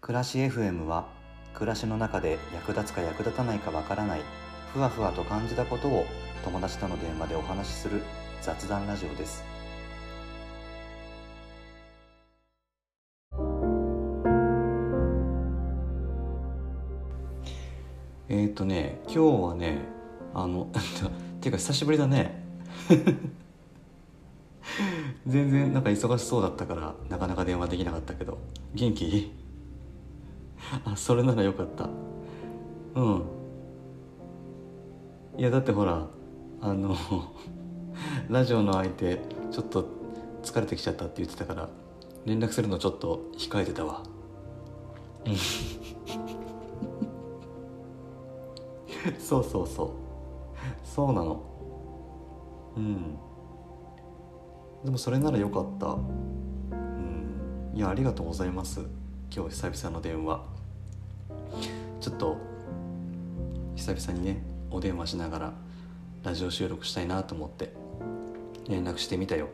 暮らし FM は暮らしの中で役立つか役立たないかわからないふわふわと感じたことを友達との電話でお話しする雑談ラジオです。えっ、とね今日はねあの ていうか久しぶりだね。全然なんか忙しそうだったからなかなか電話できなかったけど。元気？あそれならよかった。うん。いやだってほらあの ラジオの相手ちょっと疲れてきちゃったって言ってたから連絡するのちょっと控えてたわ。うん。そうそうそう。そうなの。うん。でもそれならよかった。うん。いやありがとうございます。今日久々の電話。ちょっと久々にねお電話しながらラジオ収録したいなと思って連絡してみたよ。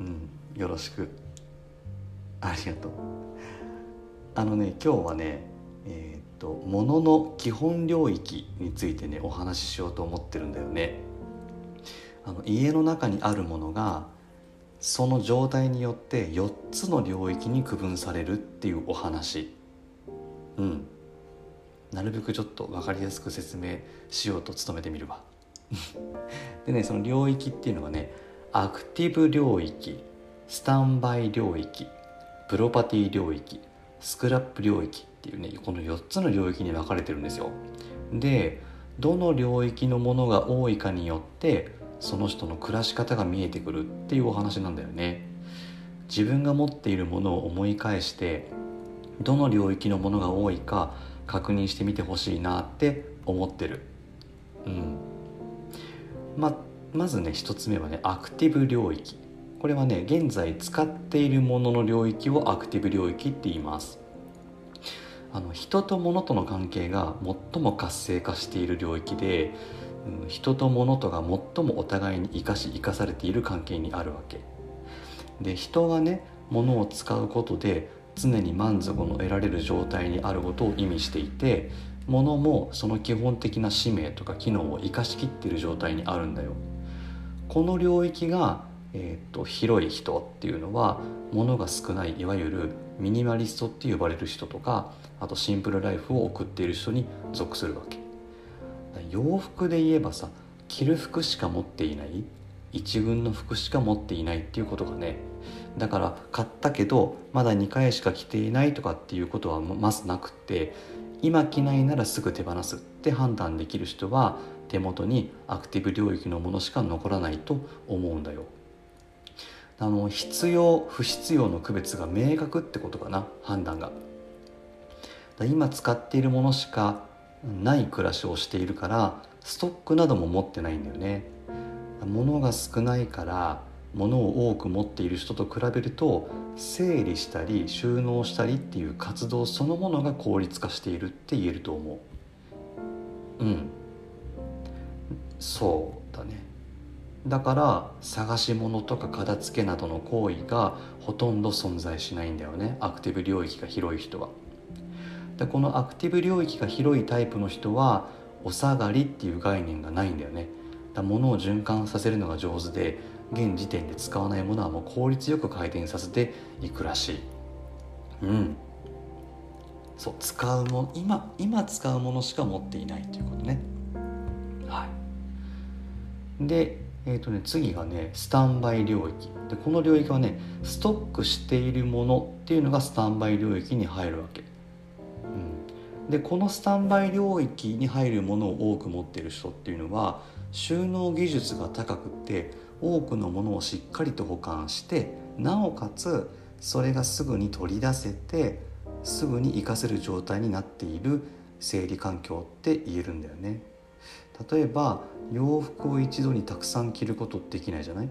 うんよろしく。ありがとう。あのね今日はねえー、っと物の基本領域についてねお話ししようと思ってるんだよね。あの家の中にあるものがその状態によって4つの領域に区分されるっていうお話。うん。なるべくちょっと分かりやすく説明しようと努めてみるわ。でねその領域っていうのがねアクティブ領域スタンバイ領域プロパティ領域スクラップ領域っていうねこの4つの領域に分かれてるんですよ。でどの領域のものが多いかによってその人の暮らし方が見えてくるっていうお話なんだよね。自分が持っているものを思い返してどの領域のものが多いか確認してみてほしいなって思ってる。うん。ままずね一つ目はねアクティブ領域。これはね現在使っているものの領域をアクティブ領域って言います。あの人と物との関係が最も活性化している領域で人と物とが最もお互いに生かし生かされている関係にあるわけ。で人がね物を使うことで常に満足の得られる状態にあることを意味していて物もその基本的な使命とか機能を生かしきってる状態にあるんだよ。この領域が、えー、と広い人っていうのは物が少ないいわゆるミニマリストって呼ばれる人とかあとシンプルライフを送っている人に属するわけ。洋服で言えばさ着る服しか持っていない一軍の服しか持っていないっていうことがねだから買ったけどまだ2回しか着ていないとかっていうことはまずなくって今着ないならすぐ手放すって判断できる人は手元にアクティブ領域のものしか残らないと思うんだよ。あの必要不必要の区別が明確ってことかな判断が。今使っているものしかない暮らしをしているからストックなども持ってないんだよね。物が少ないから物を多く持っている人と比べると整理したり収納したりっていう活動そのものが効率化しているって言えると思う。うん。そうだね。だから探し物とか片付けなどの行為がほとんど存在しないんだよね。アクティブ領域が広い人は。でこのアクティブ領域が広いタイプの人はお下がりっていう概念がないんだよね。だ物を循環させるのが上手で現時点で使わないものはもう効率よく回転させていくらしい。うん。そう使うも今今使うものしか持っていないということね。はい。でえーとね、次がねスタンバイ領域。でこの領域はねストックしているものっていうのがスタンバイ領域に入るわけ。でこのスタンバイ領域に入るものを多く持ってる人っていうのは収納技術が高くて多くのものをしっかりと保管してなおかつそれがすぐに取り出せてすぐに活かせる状態になっている整理環境って言えるんだよね。例えば洋服を一度にたくさん着ることできないじゃない？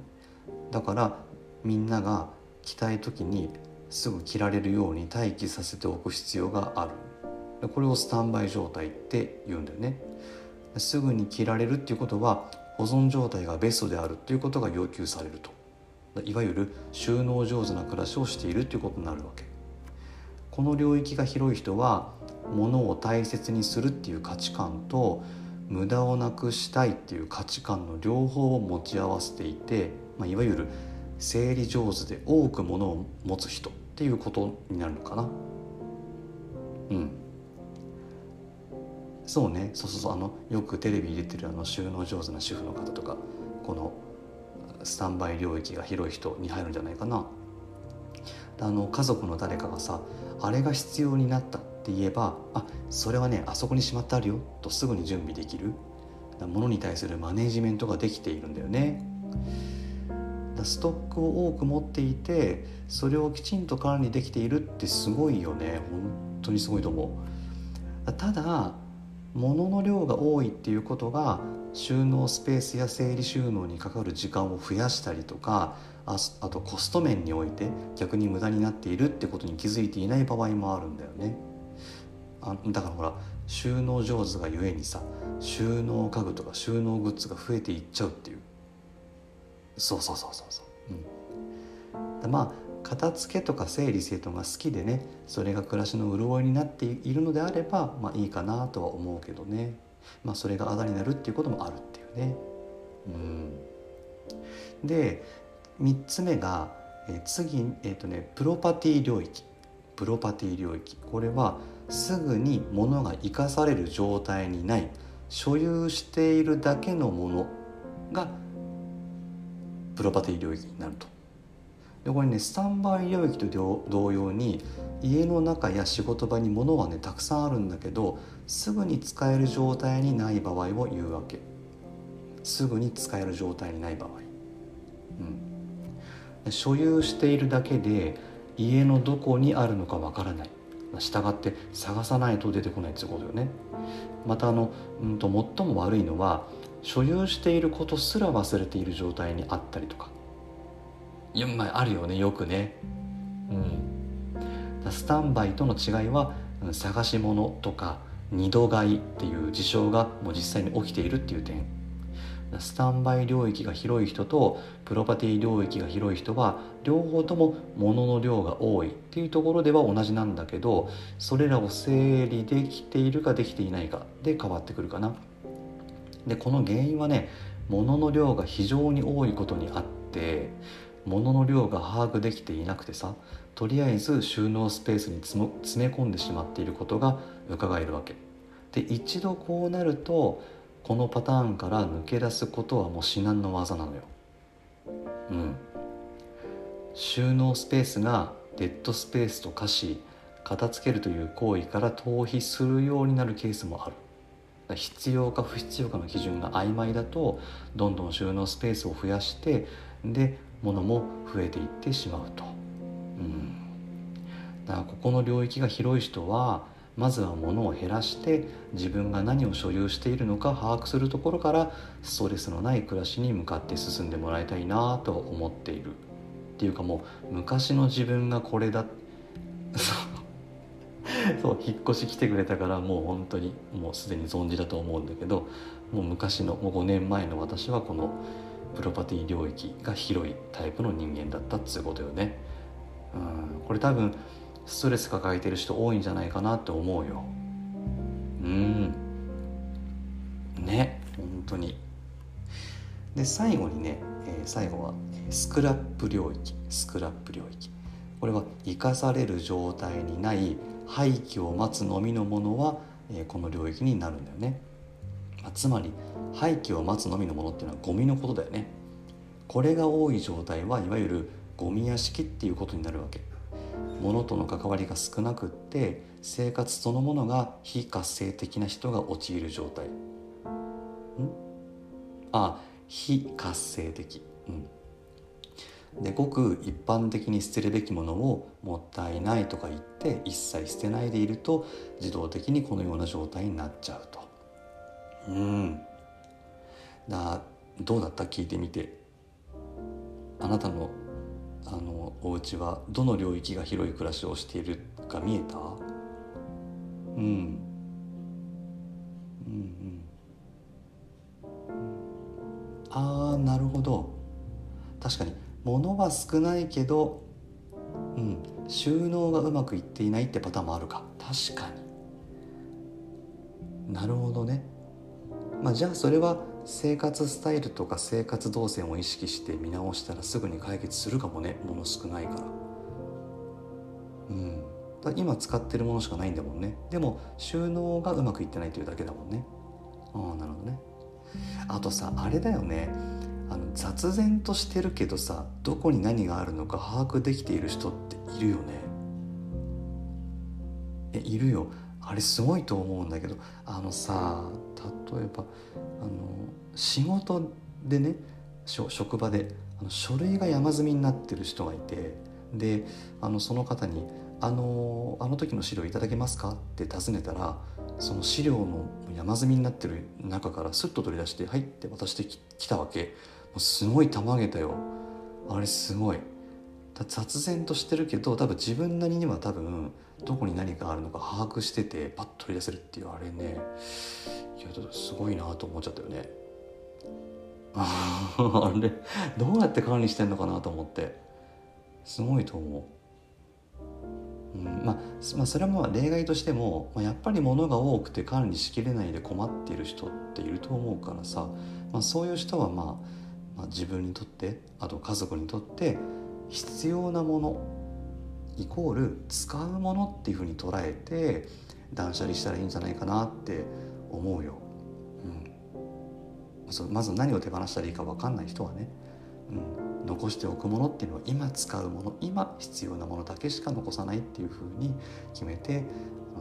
だからみんなが着たい時にすぐ着られるように待機させておく必要がある。これをスタンバイ状態って言うんだよね。すぐに着られるっていうことは保存状態がベストであるっていうことが要求されると。いわゆる収納上手な暮らしをしているっていうことになるわけ。この領域が広い人は物を大切にするっていう価値観と無駄をなくしたいっていう価値観の両方を持ち合わせていて、まあ、いわゆる整理上手で多く物を持つ人っていうことになるのかな。うん。そうね。そうそうそう。あのよくテレビに出てるあの収納上手な主婦の方とかこのスタンバイ領域が広い人に入るんじゃないかな。あの家族の誰かがさあれが必要になったって言えばあそれはねあそこにしまってあるよとすぐに準備できる。ものに対するマネジメントができているんだよね。ストックを多く持っていてそれをきちんと管理できているってすごいよね。本当にすごいと思う。ただ物の量が多いっていうことが収納スペースや整理収納にかかる時間を増やしたりとかああとコスト面において逆に無駄になっているってことに気づいていない場合もあるんだよね。あだからほら収納上手がゆえにさ収納家具とか収納グッズが増えていっちゃうっていう。そうそうそうそうそう、うん、まあ片付けとか整理整頓が好きでねそれが暮らしの潤いになっているのであればまあいいかなとは思うけどね。まあそれがあだになるっていうこともあるっていうね。うん。で3つ目が、え次えっ、ー、とねプロパティ領域。プロパティ領域。これはすぐに物が生かされる状態にない。所有しているだけのものがプロパティ領域になると。でこれねスタンバイ領域と同様に家の中や仕事場に物はねたくさんあるんだけどすぐに使える状態にない場合を言うわけ。すぐに使える状態にない場合、うん、所有しているだけで家のどこにあるのかわからない。従って探さないと出てこないってことよね。またあの、うんと、最も悪いのは所有していることすら忘れている状態にあったりとか。いやまああるよねよくね。うん。スタンバイとの違いは探し物とか二度買いっていう事象がもう実際に起きているっていう点。スタンバイ領域が広い人とプロパティ領域が広い人は両方とも物の量が多いっていうところでは同じなんだけどそれらを整理できているかできていないかで変わってくるかな。でこの原因はね物の量が非常に多いことにあって物の量が把握できていなくてさとりあえず収納スペースに詰め込んでしまっていることが伺えるわけ。で一度こうなるとこのパターンから抜け出すことはもう至難の技なのよ。うん、収納スペースがデッドスペースと化し片付けるという行為から逃避するようになるケースもある必要か不必要かの基準が曖昧だとどんどん収納スペースを増やしてで物も増えていってしまうと、うん、だからここの領域が広い人はまずは物を減らして自分が何を所有しているのか把握するところからストレスのない暮らしに向かって進んでもらいたいなと思っている。っていうかもう昔の自分がこれだそう引っ越し来てくれたからもう本当にもうすでに存じだと思うんだけどもう昔のもう5年前の私はこのプロパティ領域が広いタイプの人間だったっつうことよね。うんこれ多分ストレス抱えてる人多いんじゃないかなって思うよ。うん。ね本当に。で最後にね、え、最後はスクラップ領域スクラップ領域。これは生かされる状態にない廃棄を待つのみのものは、え、この領域になるんだよね、ま、つまり廃棄を待つのみのものっていうのはゴミのことだよね。これが多い状態はいわゆるゴミ屋敷っていうことになるわけ。物との関わりが少なくって生活そのものが非活性的な人が陥る状態。ん？あ非活性的。うん。でごく一般的に捨てるべきものをもったいないとか言って一切捨てないでいると自動的にこのような状態になっちゃうと。うん。だどうだった？聞いてみて。あなたのあのお家はどの領域が広い暮らしをしているか見えた？うん。うんうん。ああなるほど。確かに物は少ないけどうん収納がうまくいっていないってパターンもあるか。確かに。なるほどね。まあじゃあそれは生活スタイルとか生活動線を意識して見直したらすぐに解決するかもね。もの少ないから。うん。だ今使ってるものしかないんだもんね。でも収納がうまくいってないというだけだもんね。ああなるほどね。あとさあれだよね。雑然としてるけどさどこに何があるのか把握できている人っているよね。えいるよ。あれすごいと思うんだけどあのさ例えばあの仕事でね職場であの書類が山積みになってる人がいてであのその方にあの「あの時の資料いただけますか?」って尋ねたらその資料の山積みになってる中からスッと取り出して「はい」って渡してきたわけ。うすごいたまげたよ。あれすごい。雑然としてるけど多分自分なりには多分どこに何があるのか把握しててパッと取り出せるっていうあれね。いやすごいなと思っちゃったよね。あれどうやって管理してんのかなと思って。すごいと思う。うんまあ、まあ、それはまあ例外としても、まあ、やっぱり物が多くて管理しきれないで困っている人っていると思うからさ、まあ、そういう人は、まあ、まあ自分にとってあと家族にとって必要なものイコール使うものっていうふうに捉えて断捨離したらいいんじゃないかなって思うよ。うん、まず何を手放したらいいか分かんない人はね、うん、残しておくものっていうのは今使うもの今必要なものだけしか残さないっていうふうに決めて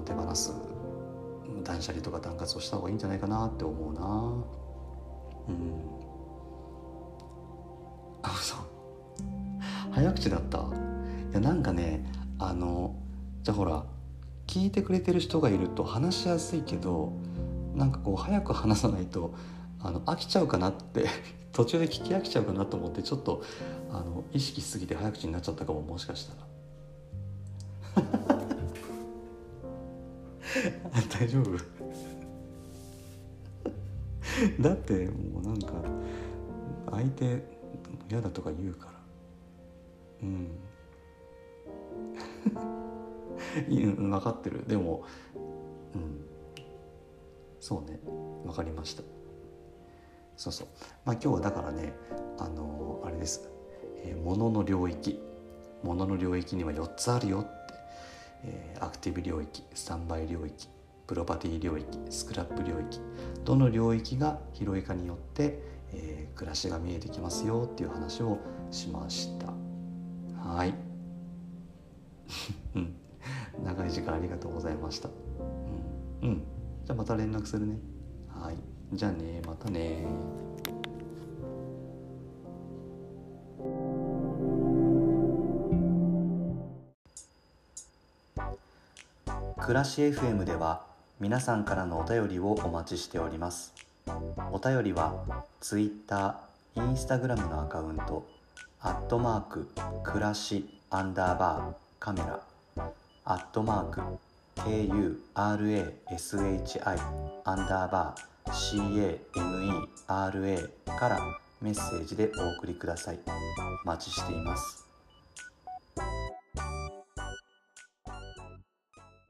手放す。断捨離とか断活をした方がいいんじゃないかなって思うな。うん。あそう早口だった？いやなんかねあのじゃあほら聞いてくれてる人がいると話しやすいけどなんかこう早く話さないとあの飽きちゃうかなって 途中で聞き飽きちゃうかなと思ってちょっとあの意識すぎて早口になっちゃったかももしかしたら。大丈夫？だってもうなんか相手嫌だとか言うから。うん。分かってる。でもうん。そうね。分かりました。そうそう。まあ今日はだからねあのー、あれです、えー、物の領域。物の領域には4つあるよって、えー、アクティブ領域スタンバイ領域プロパティ領域スクラップ領域。どの領域が広いかによって、えー、暮らしが見えてきますよっていう話をしました。はい。長い時間ありがとうございました。うん、うん、じゃあまた連絡するね。はい。じゃあね。またね。暮らし FM では皆さんからのお便りをお待ちしております。お便りは Twitter、Instagram のアカウントアットマーク暮らしアンダーバーカメラ。アットマーク KURASHI アンダーバー CAMERA からメッセージでお送りください。お待ちしています。